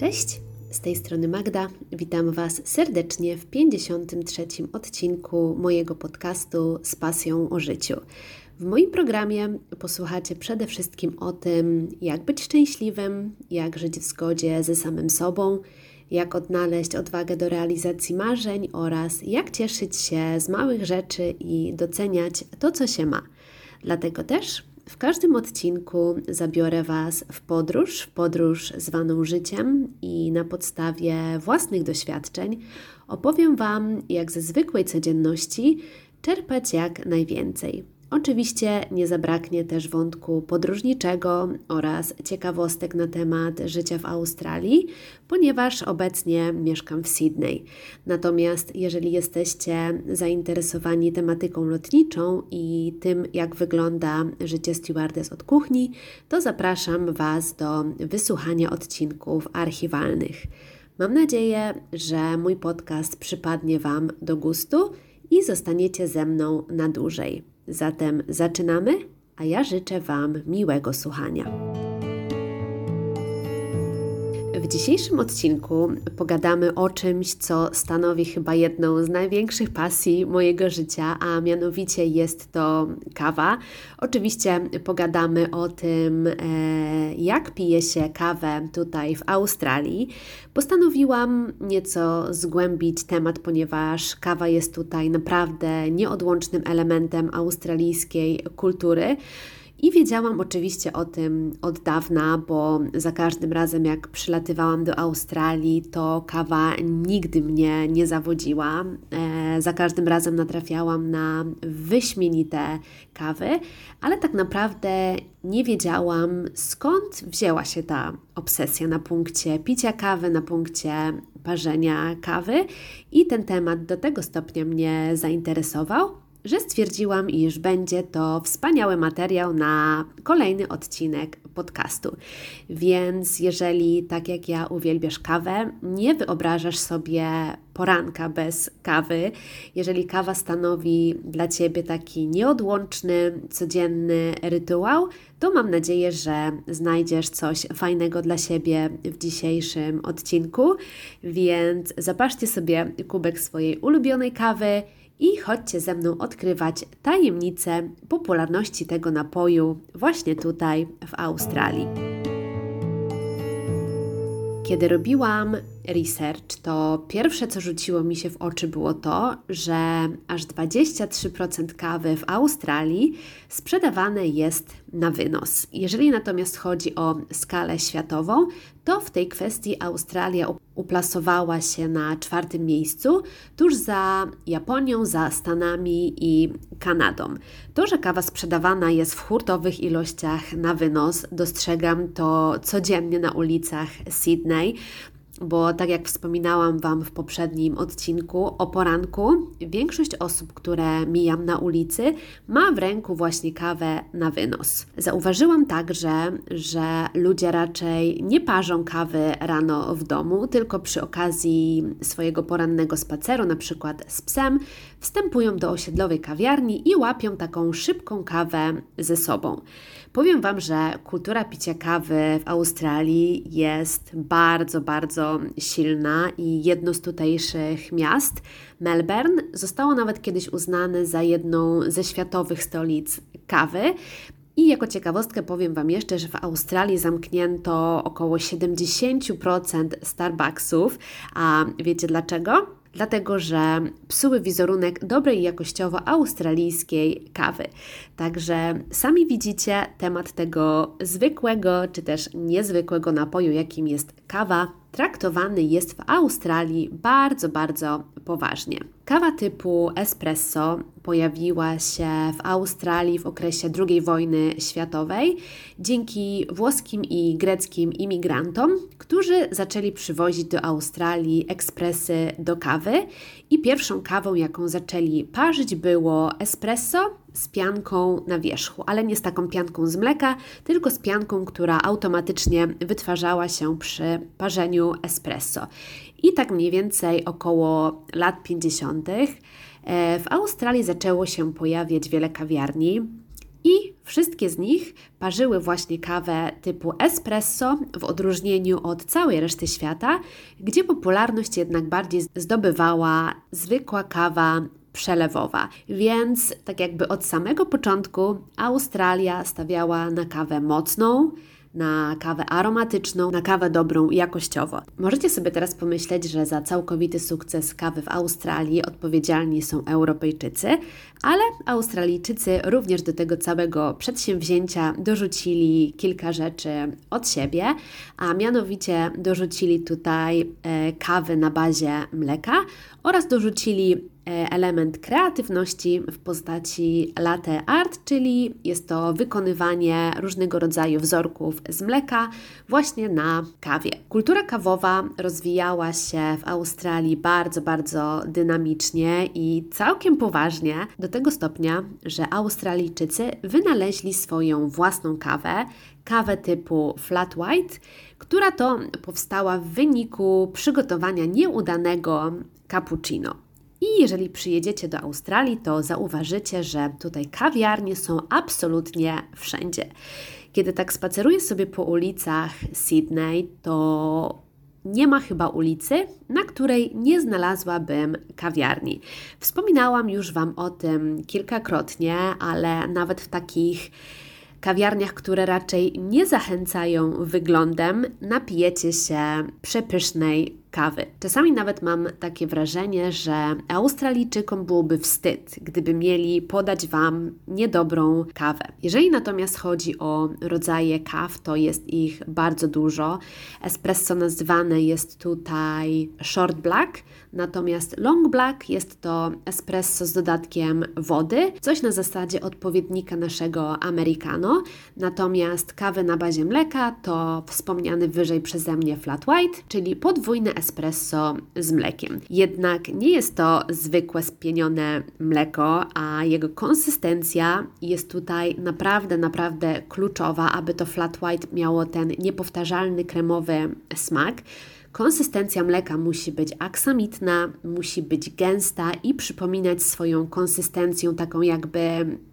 Cześć, z tej strony Magda. Witam Was serdecznie w 53. odcinku mojego podcastu z pasją o życiu. W moim programie posłuchacie przede wszystkim o tym, jak być szczęśliwym, jak żyć w zgodzie ze samym sobą, jak odnaleźć odwagę do realizacji marzeń oraz jak cieszyć się z małych rzeczy i doceniać to, co się ma. Dlatego też w każdym odcinku zabiorę Was w podróż, w podróż zwaną życiem i na podstawie własnych doświadczeń opowiem Wam, jak ze zwykłej codzienności czerpać jak najwięcej. Oczywiście nie zabraknie też wątku podróżniczego oraz ciekawostek na temat życia w Australii, ponieważ obecnie mieszkam w Sydney. Natomiast jeżeli jesteście zainteresowani tematyką lotniczą i tym, jak wygląda życie stewardess od kuchni, to zapraszam Was do wysłuchania odcinków archiwalnych. Mam nadzieję, że mój podcast przypadnie Wam do gustu i zostaniecie ze mną na dłużej. Zatem zaczynamy, a ja życzę Wam miłego słuchania. W dzisiejszym odcinku pogadamy o czymś, co stanowi chyba jedną z największych pasji mojego życia, a mianowicie jest to kawa. Oczywiście pogadamy o tym, e, jak pije się kawę tutaj w Australii. Postanowiłam nieco zgłębić temat, ponieważ kawa jest tutaj naprawdę nieodłącznym elementem australijskiej kultury. I wiedziałam oczywiście o tym od dawna, bo za każdym razem, jak przylatywałam do Australii, to kawa nigdy mnie nie zawodziła. E, za każdym razem natrafiałam na wyśmienite kawy, ale tak naprawdę nie wiedziałam skąd wzięła się ta obsesja na punkcie picia kawy, na punkcie parzenia kawy, i ten temat do tego stopnia mnie zainteresował że stwierdziłam, iż będzie to wspaniały materiał na kolejny odcinek podcastu. Więc jeżeli, tak jak ja, uwielbiasz kawę, nie wyobrażasz sobie poranka bez kawy, jeżeli kawa stanowi dla Ciebie taki nieodłączny, codzienny rytuał, to mam nadzieję, że znajdziesz coś fajnego dla siebie w dzisiejszym odcinku. Więc zapaszcie sobie kubek swojej ulubionej kawy i chodźcie ze mną odkrywać tajemnicę popularności tego napoju właśnie tutaj w Australii. Kiedy robiłam research, to pierwsze co rzuciło mi się w oczy było to, że aż 23% kawy w Australii sprzedawane jest na wynos. Jeżeli natomiast chodzi o skalę światową, to w tej kwestii Australia uplasowała się na czwartym miejscu, tuż za Japonią, za Stanami i Kanadą. To, że kawa sprzedawana jest w hurtowych ilościach na wynos, dostrzegam to codziennie na ulicach Sydney bo tak jak wspominałam Wam w poprzednim odcinku o poranku, większość osób, które mijam na ulicy, ma w ręku właśnie kawę na wynos. Zauważyłam także, że ludzie raczej nie parzą kawy rano w domu, tylko przy okazji swojego porannego spaceru, na przykład z psem, wstępują do osiedlowej kawiarni i łapią taką szybką kawę ze sobą. Powiem Wam, że kultura picia kawy w Australii jest bardzo, bardzo silna i jedno z tutejszych miast, Melbourne, zostało nawet kiedyś uznane za jedną ze światowych stolic kawy. I jako ciekawostkę powiem Wam jeszcze, że w Australii zamknięto około 70% Starbucksów. A wiecie dlaczego? Dlatego że psuły wizerunek dobrej jakościowo australijskiej kawy. Także sami widzicie temat tego zwykłego czy też niezwykłego napoju, jakim jest kawa, traktowany jest w Australii bardzo, bardzo poważnie. Kawa typu espresso pojawiła się w Australii w okresie II wojny światowej dzięki włoskim i greckim imigrantom, którzy zaczęli przywozić do Australii ekspresy do kawy i pierwszą kawą, jaką zaczęli parzyć było espresso z pianką na wierzchu, ale nie z taką pianką z mleka, tylko z pianką, która automatycznie wytwarzała się przy parzeniu espresso. I tak mniej więcej około lat 50. E, w Australii zaczęło się pojawiać wiele kawiarni, I wszystkie z nich parzyły właśnie kawę typu espresso, w odróżnieniu od całej reszty świata, gdzie popularność jednak bardziej zdobywała zwykła kawa przelewowa. Więc tak jakby od samego początku Australia stawiała na kawę mocną, na kawę aromatyczną, na kawę dobrą jakościowo. Możecie sobie teraz pomyśleć, że za całkowity sukces kawy w Australii odpowiedzialni są Europejczycy, ale Australijczycy również do tego całego przedsięwzięcia dorzucili kilka rzeczy od siebie, a mianowicie dorzucili tutaj e, kawy na bazie mleka oraz dorzucili element kreatywności w postaci latte art, czyli jest to wykonywanie różnego rodzaju wzorków z mleka właśnie na kawie. Kultura kawowa rozwijała się w Australii bardzo, bardzo dynamicznie i całkiem poważnie, do tego stopnia, że Australijczycy wynaleźli swoją własną kawę, kawę typu flat white, która to powstała w wyniku przygotowania nieudanego cappuccino. I jeżeli przyjedziecie do Australii, to zauważycie, że tutaj kawiarnie są absolutnie wszędzie. Kiedy tak spaceruję sobie po ulicach Sydney, to nie ma chyba ulicy, na której nie znalazłabym kawiarni. Wspominałam już Wam o tym kilkakrotnie, ale nawet w takich kawiarniach, które raczej nie zachęcają wyglądem, napijecie się przepysznej kawy. Czasami nawet mam takie wrażenie, że Australijczykom byłoby wstyd, gdyby mieli podać Wam niedobrą kawę. Jeżeli natomiast chodzi o rodzaje kaw, to jest ich bardzo dużo. Espresso nazywane jest tutaj short black, natomiast long black jest to espresso z dodatkiem wody, coś na zasadzie odpowiednika naszego americano. Natomiast kawy na bazie mleka to wspomniany wyżej przeze mnie flat white, czyli podwójne espresso z mlekiem. Jednak nie jest to zwykłe spienione mleko, a jego konsystencja jest tutaj naprawdę, naprawdę kluczowa, aby to flat white miało ten niepowtarzalny kremowy smak. Konsystencja mleka musi być aksamitna, musi być gęsta i przypominać swoją konsystencją taką jakby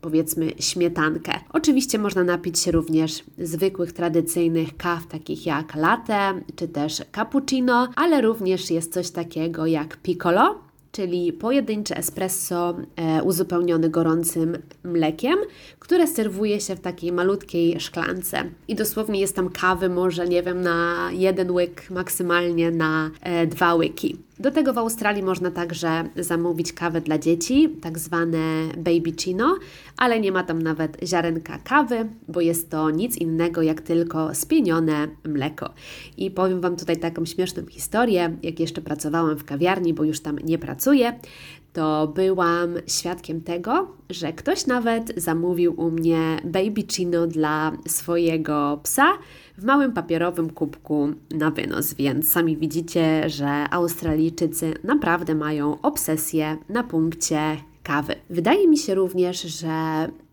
powiedzmy śmietankę. Oczywiście można napić się również zwykłych tradycyjnych kaw takich jak latte czy też cappuccino, ale również jest coś takiego jak piccolo, czyli pojedyncze espresso e, uzupełnione gorącym mlekiem, które serwuje się w takiej malutkiej szklance. I dosłownie jest tam kawy może, nie wiem, na jeden łyk, maksymalnie na e, dwa łyki. Do tego w Australii można także zamówić kawę dla dzieci, tak zwane baby chino, ale nie ma tam nawet ziarenka kawy, bo jest to nic innego jak tylko spienione mleko. I powiem Wam tutaj taką śmieszną historię, jak jeszcze pracowałam w kawiarni, bo już tam nie pracuję, to byłam świadkiem tego, że ktoś nawet zamówił u mnie baby chino dla swojego psa w małym papierowym kubku na wynos, więc sami widzicie, że Australijczycy naprawdę mają obsesję na punkcie kawy. Wydaje mi się również, że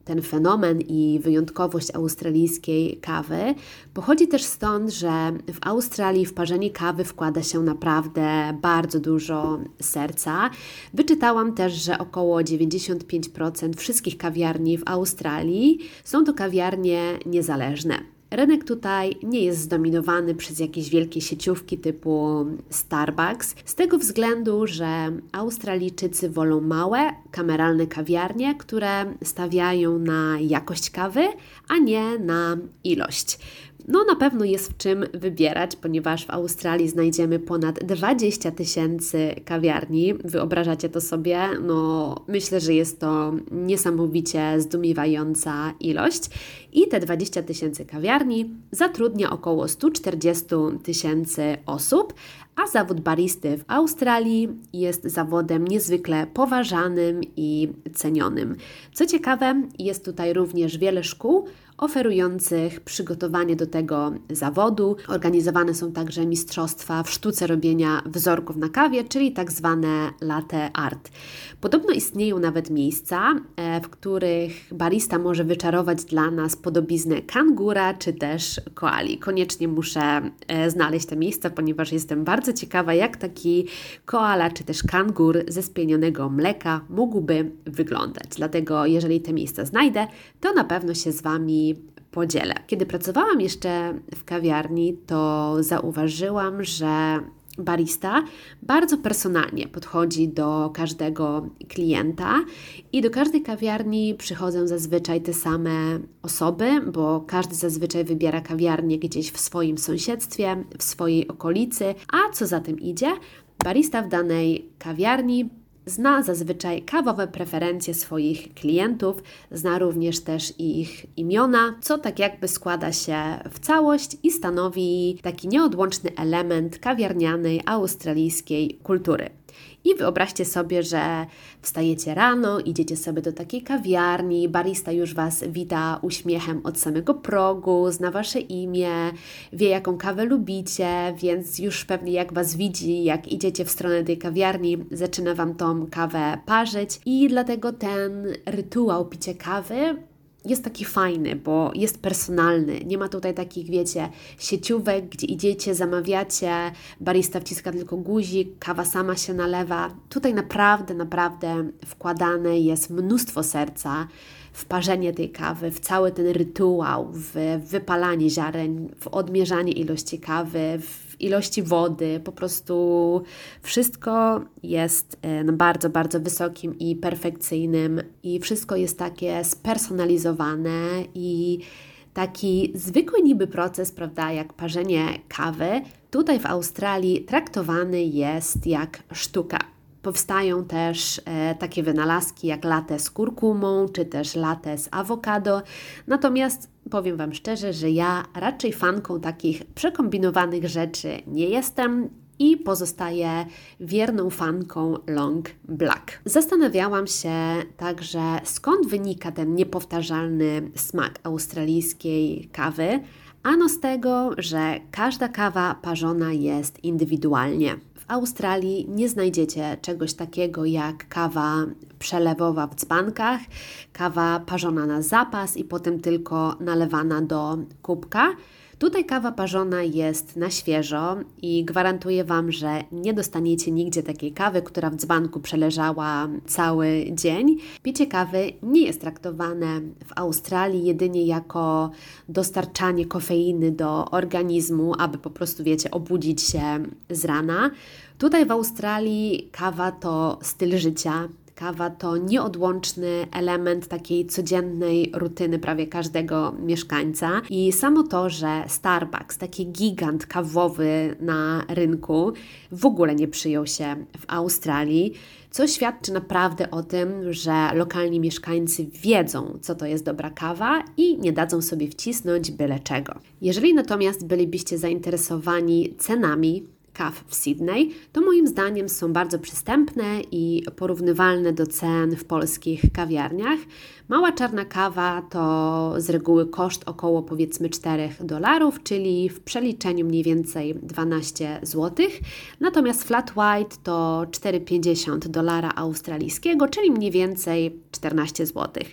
ten fenomen i wyjątkowość australijskiej kawy pochodzi też stąd, że w Australii w parzenie kawy wkłada się naprawdę bardzo dużo serca. Wyczytałam też, że około 95% wszystkich kawiarni w Australii są to kawiarnie niezależne. Rynek tutaj nie jest zdominowany przez jakieś wielkie sieciówki typu Starbucks, z tego względu, że Australijczycy wolą małe, kameralne kawiarnie, które stawiają na jakość kawy, a nie na ilość. No na pewno jest w czym wybierać, ponieważ w Australii znajdziemy ponad 20 tysięcy kawiarni. Wyobrażacie to sobie? No myślę, że jest to niesamowicie zdumiewająca ilość. I te 20 tysięcy kawiarni zatrudnia około 140 tysięcy osób, a zawód baristy w Australii jest zawodem niezwykle poważanym i cenionym. Co ciekawe, jest tutaj również wiele szkół, oferujących przygotowanie do tego zawodu. Organizowane są także mistrzostwa w sztuce robienia wzorków na kawie, czyli tak zwane latte art. Podobno istnieją nawet miejsca, e, w których barista może wyczarować dla nas podobiznę kangura czy też koali. Koniecznie muszę e, znaleźć te miejsca, ponieważ jestem bardzo bardzo ciekawa, jak taki koala czy też kangur ze spienionego mleka mógłby wyglądać. Dlatego, jeżeli te miejsca znajdę, to na pewno się z Wami podzielę. Kiedy pracowałam jeszcze w kawiarni, to zauważyłam, że barista bardzo personalnie podchodzi do każdego klienta i do każdej kawiarni przychodzą zazwyczaj te same osoby, bo każdy zazwyczaj wybiera kawiarnię gdzieś w swoim sąsiedztwie, w swojej okolicy, a co za tym idzie, barista w danej kawiarni Zna zazwyczaj kawowe preferencje swoich klientów, zna również też ich imiona, co tak jakby składa się w całość i stanowi taki nieodłączny element kawiarnianej australijskiej kultury. I wyobraźcie sobie, że wstajecie rano, idziecie sobie do takiej kawiarni, barista już Was wita uśmiechem od samego progu, zna Wasze imię, wie jaką kawę lubicie, więc już pewnie jak Was widzi, jak idziecie w stronę tej kawiarni, zaczyna Wam tą kawę parzyć. I dlatego ten rytuał picia kawy jest taki fajny, bo jest personalny. Nie ma tutaj takich, wiecie, sieciówek, gdzie idziecie, zamawiacie, barista wciska tylko guzik, kawa sama się nalewa. Tutaj naprawdę, naprawdę wkładane jest mnóstwo serca w parzenie tej kawy, w cały ten rytuał, w wypalanie ziaren, w odmierzanie ilości kawy, w ilości wody. Po prostu wszystko jest e, na bardzo, bardzo wysokim i perfekcyjnym, i wszystko jest takie spersonalizowane i taki zwykły niby proces, prawda, jak parzenie kawy, tutaj w Australii traktowany jest jak sztuka. Powstają też e, takie wynalazki jak latte z kurkumą, czy też latte z awokado. Natomiast powiem Wam szczerze, że ja raczej fanką takich przekombinowanych rzeczy nie jestem i pozostaję wierną fanką Long Black. Zastanawiałam się także, skąd wynika ten niepowtarzalny smak australijskiej kawy. Ano z tego, że każda kawa parzona jest indywidualnie. Australii nie znajdziecie czegoś takiego jak kawa przelewowa w dzbankach, kawa parzona na zapas i potem tylko nalewana do kubka. Tutaj kawa parzona jest na świeżo i gwarantuję Wam, że nie dostaniecie nigdzie takiej kawy, która w dzbanku przeleżała cały dzień. Picie kawy nie jest traktowane w Australii jedynie jako dostarczanie kofeiny do organizmu, aby po prostu, wiecie, obudzić się z rana. Tutaj w Australii kawa to styl życia, Kawa to nieodłączny element takiej codziennej rutyny prawie każdego mieszkańca. I samo to, że Starbucks, taki gigant kawowy na rynku, w ogóle nie przyjął się w Australii, co świadczy naprawdę o tym, że lokalni mieszkańcy wiedzą, co to jest dobra kawa i nie dadzą sobie wcisnąć byle czego. Jeżeli natomiast bylibyście zainteresowani cenami, kaw w Sydney, to moim zdaniem są bardzo przystępne i porównywalne do cen w polskich kawiarniach. Mała czarna kawa to z reguły koszt około powiedzmy 4 dolarów, czyli w przeliczeniu mniej więcej 12 zł. Natomiast flat white to 4,50 dolara australijskiego, czyli mniej więcej 14 zł.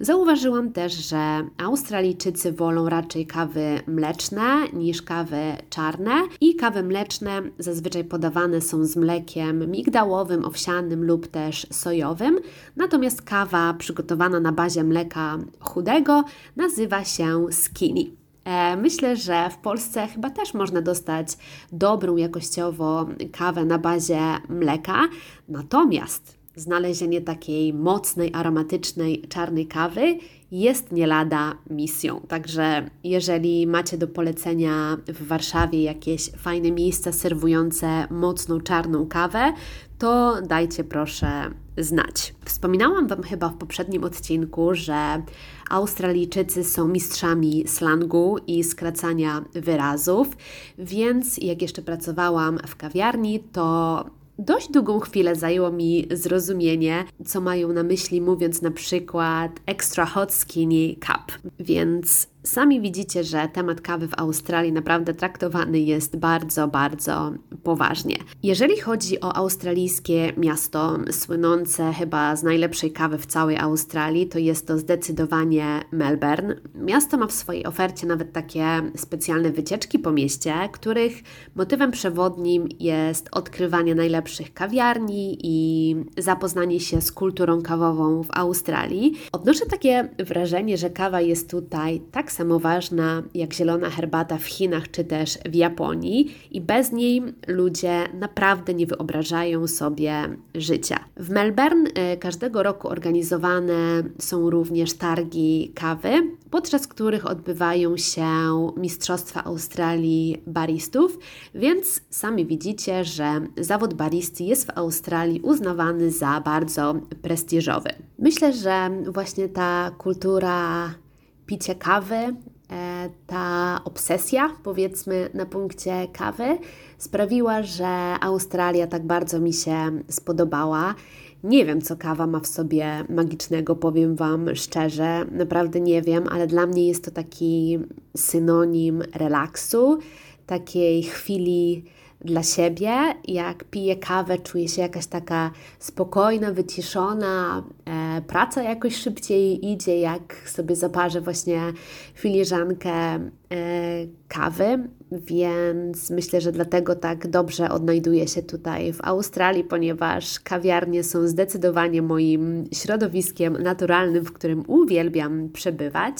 Zauważyłam też, że Australijczycy wolą raczej kawy mleczne niż kawy czarne i kawy mleczne zazwyczaj podawane są z mlekiem migdałowym, owsianym lub też sojowym, natomiast kawa przygotowana na bazie mleka chudego nazywa się skinny. E, myślę, że w Polsce chyba też można dostać dobrą jakościowo kawę na bazie mleka, natomiast znalezienie takiej mocnej, aromatycznej czarnej kawy jest nie lada misją. Także jeżeli macie do polecenia w Warszawie jakieś fajne miejsca serwujące mocną czarną kawę, to dajcie proszę znać. Wspominałam Wam chyba w poprzednim odcinku, że Australijczycy są mistrzami slangu i skracania wyrazów, więc jak jeszcze pracowałam w kawiarni, to Dość długą chwilę zajęło mi zrozumienie, co mają na myśli, mówiąc na przykład extra hot skinny cup. Więc sami widzicie, że temat kawy w Australii naprawdę traktowany jest bardzo, bardzo poważnie. Jeżeli chodzi o australijskie miasto, słynące chyba z najlepszej kawy w całej Australii, to jest to zdecydowanie Melbourne. Miasto ma w swojej ofercie nawet takie specjalne wycieczki po mieście, których motywem przewodnim jest odkrywanie najlepszych kawiarni i zapoznanie się z kulturą kawową w Australii. Odnoszę takie wrażenie, że kawa jest tutaj tak samo ważna jak zielona herbata w Chinach czy też w Japonii i bez niej ludzie naprawdę nie wyobrażają sobie życia. W Melbourne e, każdego roku organizowane są również targi kawy, podczas których odbywają się Mistrzostwa Australii baristów, więc sami widzicie, że zawód baristy jest w Australii uznawany za bardzo prestiżowy. Myślę, że właśnie ta kultura picia kawy, e, ta obsesja, powiedzmy, na punkcie kawy, sprawiła, że Australia tak bardzo mi się spodobała. Nie wiem, co kawa ma w sobie magicznego, powiem Wam szczerze. Naprawdę nie wiem, ale dla mnie jest to taki synonim relaksu, takiej chwili dla siebie. Jak piję kawę, czuję się jakaś taka spokojna, wyciszona, e, praca jakoś szybciej idzie, jak sobie zaparzę właśnie filiżankę e, kawy, więc myślę, że dlatego tak dobrze odnajduję się tutaj w Australii, ponieważ kawiarnie są zdecydowanie moim środowiskiem naturalnym, w którym uwielbiam przebywać.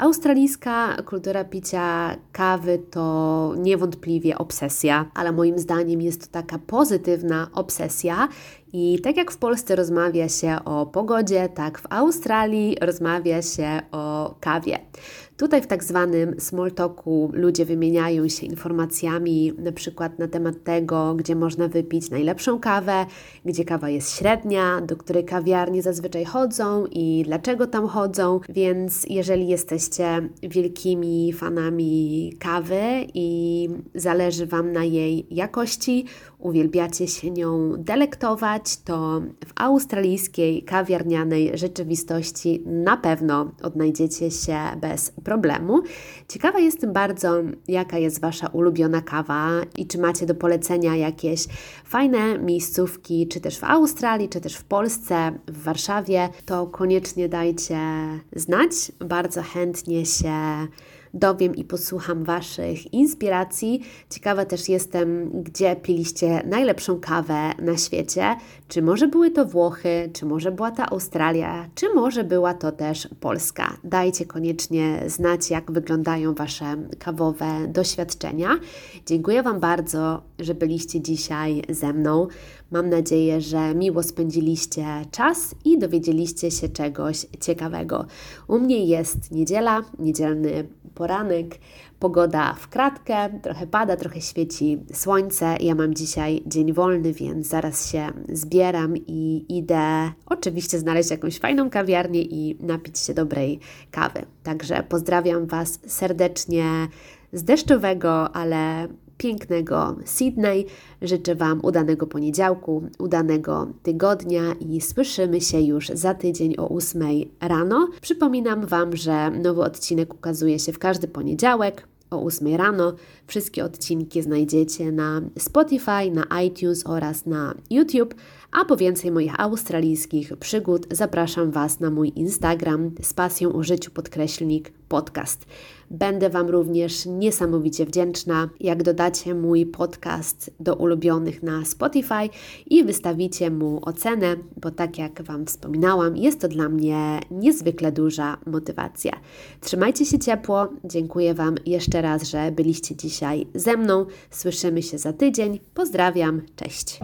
Australijska kultura picia kawy to niewątpliwie obsesja, ale moim zdaniem jest to taka pozytywna obsesja i tak jak w Polsce rozmawia się o pogodzie, tak w Australii rozmawia się o kawie. Tutaj w tak zwanym small talku ludzie wymieniają się informacjami na przykład na temat tego, gdzie można wypić najlepszą kawę, gdzie kawa jest średnia, do której kawiarni zazwyczaj chodzą i dlaczego tam chodzą. Więc jeżeli jesteście wielkimi fanami kawy i zależy Wam na jej jakości, uwielbiacie się nią delektować, to w australijskiej kawiarnianej rzeczywistości na pewno odnajdziecie się bez problemu. Ciekawa jestem bardzo, jaka jest Wasza ulubiona kawa i czy macie do polecenia jakieś fajne miejscówki, czy też w Australii, czy też w Polsce, w Warszawie, to koniecznie dajcie znać. Bardzo chętnie się dowiem i posłucham Waszych inspiracji. Ciekawa też jestem, gdzie piliście najlepszą kawę na świecie. Czy może były to Włochy, czy może była to Australia, czy może była to też Polska. Dajcie koniecznie znać, jak wyglądają Wasze kawowe doświadczenia. Dziękuję Wam bardzo, że byliście dzisiaj ze mną. Mam nadzieję, że miło spędziliście czas i dowiedzieliście się czegoś ciekawego. U mnie jest niedziela, niedzielny poranek, pogoda w kratkę, trochę pada, trochę świeci słońce. Ja mam dzisiaj dzień wolny, więc zaraz się zbieram i idę oczywiście znaleźć jakąś fajną kawiarnię i napić się dobrej kawy. Także pozdrawiam Was serdecznie z deszczowego, ale pięknego Sydney. Życzę Wam udanego poniedziałku, udanego tygodnia i słyszymy się już za tydzień o 8 rano. Przypominam Wam, że nowy odcinek ukazuje się w każdy poniedziałek o 8 rano. Wszystkie odcinki znajdziecie na Spotify, na iTunes oraz na YouTube. A po więcej moich australijskich przygód zapraszam Was na mój Instagram z pasją o życiu podkreślnik podcast. Będę Wam również niesamowicie wdzięczna, jak dodacie mój podcast do ulubionych na Spotify i wystawicie mu ocenę, bo tak jak Wam wspominałam, jest to dla mnie niezwykle duża motywacja. Trzymajcie się ciepło, dziękuję Wam jeszcze raz, że byliście dzisiaj ze mną. Słyszymy się za tydzień. Pozdrawiam, cześć.